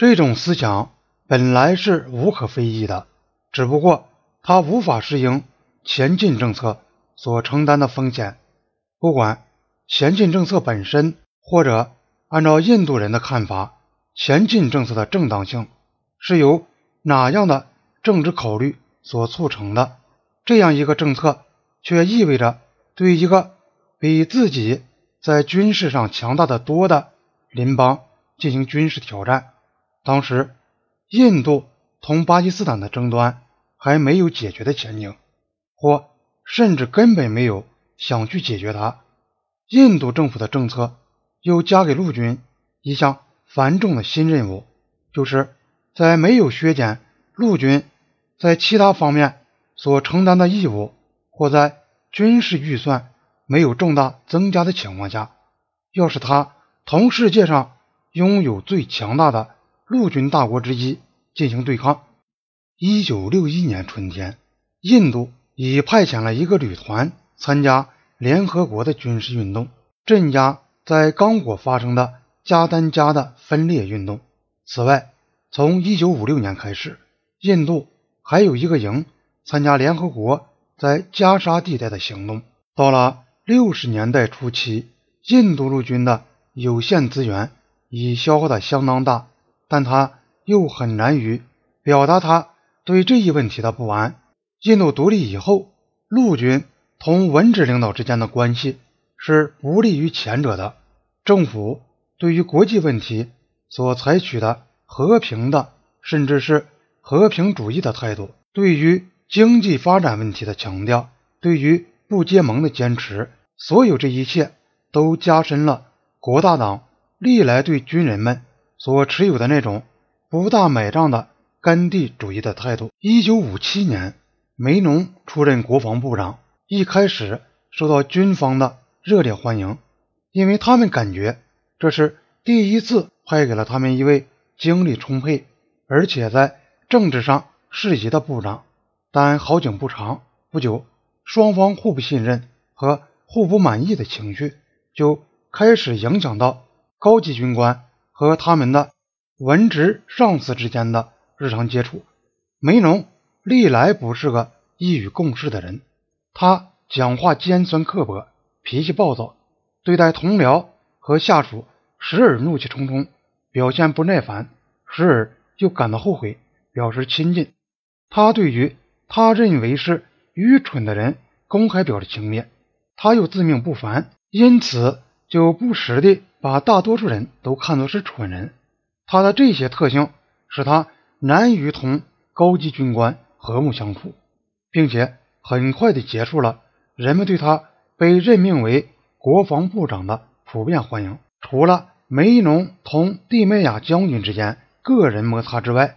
这种思想本来是无可非议的，只不过他无法适应前进政策所承担的风险。不管前进政策本身，或者按照印度人的看法，前进政策的正当性是由哪样的政治考虑所促成的，这样一个政策却意味着对一个比自己在军事上强大的多的邻邦进行军事挑战。当时，印度同巴基斯坦的争端还没有解决的前景，或甚至根本没有想去解决它。印度政府的政策又加给陆军一项繁重的新任务，就是在没有削减陆军在其他方面所承担的义务，或在军事预算没有重大增加的情况下，要使他同世界上拥有最强大的。陆军大国之一进行对抗。一九六一年春天，印度已派遣了一个旅团参加联合国的军事运动，镇压在刚果发生的加丹加的分裂运动。此外，从一九五六年开始，印度还有一个营参加联合国在加沙地带的行动。到了六十年代初期，印度陆军的有限资源已消耗的相当大。但他又很难于表达他对这一问题的不安。印度独立以后，陆军同文职领导之间的关系是不利于前者的。政府对于国际问题所采取的和平的，甚至是和平主义的态度，对于经济发展问题的强调，对于不结盟的坚持，所有这一切都加深了国大党历来对军人们。所持有的那种不大买账的甘地主义的态度。一九五七年，梅农出任国防部长，一开始受到军方的热烈欢迎，因为他们感觉这是第一次派给了他们一位精力充沛而且在政治上适宜的部长。但好景不长，不久，双方互不信任和互不满意的情绪就开始影响到高级军官。和他们的文职上司之间的日常接触，梅农历来不是个易于共事的人。他讲话尖酸刻薄，脾气暴躁，对待同僚和下属时而怒气冲冲，表现不耐烦；时而又感到后悔，表示亲近。他对于他认为是愚蠢的人公开表示轻蔑，他又自命不凡，因此就不时地。把大多数人都看作是蠢人，他的这些特性使他难于同高级军官和睦相处，并且很快的结束了人们对他被任命为国防部长的普遍欢迎。除了梅农同蒂麦亚将军之间个人摩擦之外，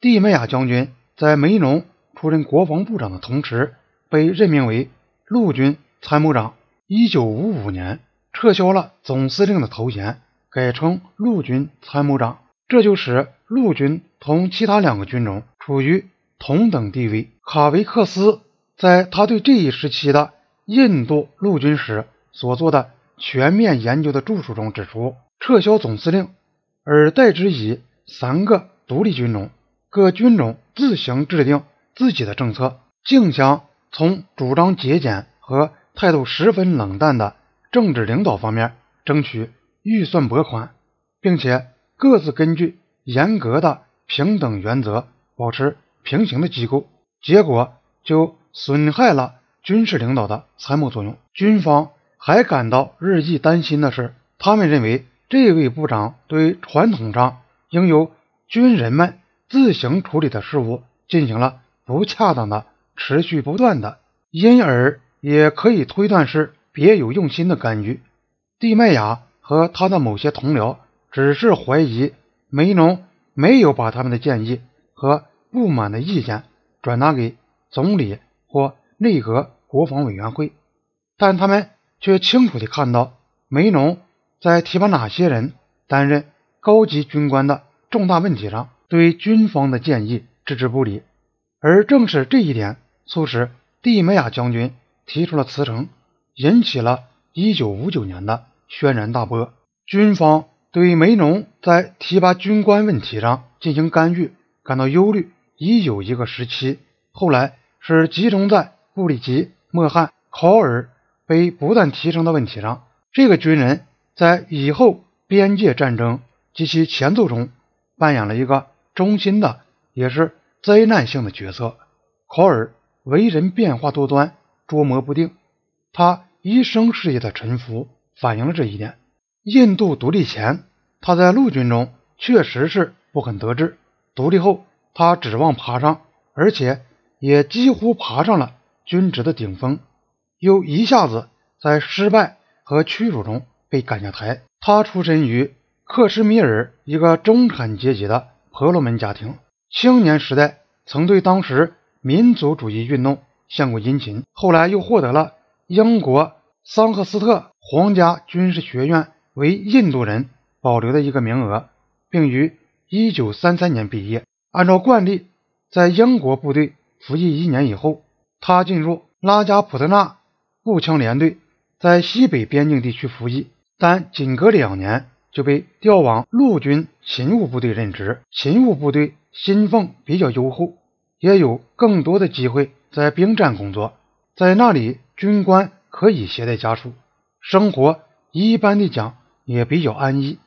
蒂麦亚将军在梅农出任国防部长的同时被任命为陆军参谋长。一九五五年。撤销了总司令的头衔，改称陆军参谋长，这就使陆军同其他两个军种处于同等地位。卡维克斯在他对这一时期的印度陆军史所做的全面研究的著述中指出，撤销总司令，而代之以三个独立军种，各军种自行制定自己的政策，竞相从主张节俭和态度十分冷淡的。政治领导方面争取预算拨款，并且各自根据严格的平等原则保持平行的机构，结果就损害了军事领导的参谋作用。军方还感到日益担心的是，他们认为这位部长对传统上应由军人们自行处理的事务进行了不恰当的、持续不断的，因而也可以推断是。别有用心的干预，蒂麦亚和他的某些同僚只是怀疑梅农没有把他们的建议和不满的意见转达给总理或内阁国防委员会，但他们却清楚地看到梅农在提拔哪些人担任高级军官的重大问题上对军方的建议置之不理，而正是这一点促使蒂麦亚将军提出了辞呈。引起了1959年的轩然大波。军方对梅农在提拔军官问题上进行干预感到忧虑已有一个时期，后来是集中在布里吉、莫汉、考尔被不断提升的问题上。这个军人在以后边界战争及其前奏中扮演了一个中心的，也是灾难性的角色。考尔为人变化多端，捉摸不定，他一生事业的沉浮反映了这一点。印度独立前，他在陆军中确实是不肯得志；独立后，他指望爬上，而且也几乎爬上了军职的顶峰，又一下子在失败和屈辱中被赶下台。他出身于克什米尔一个中产阶级的婆罗门家庭，青年时代曾对当时。民族主义运动献过殷勤，后来又获得了英国桑赫斯特皇家军事学院为印度人保留的一个名额，并于1933年毕业。按照惯例，在英国部队服役一年以后，他进入拉加普特纳步枪联队，在西北边境地区服役，但仅隔两年就被调往陆军勤务部队任职。勤务部队薪俸比较优厚。也有更多的机会在兵站工作，在那里，军官可以携带家属，生活一般的讲也比较安逸。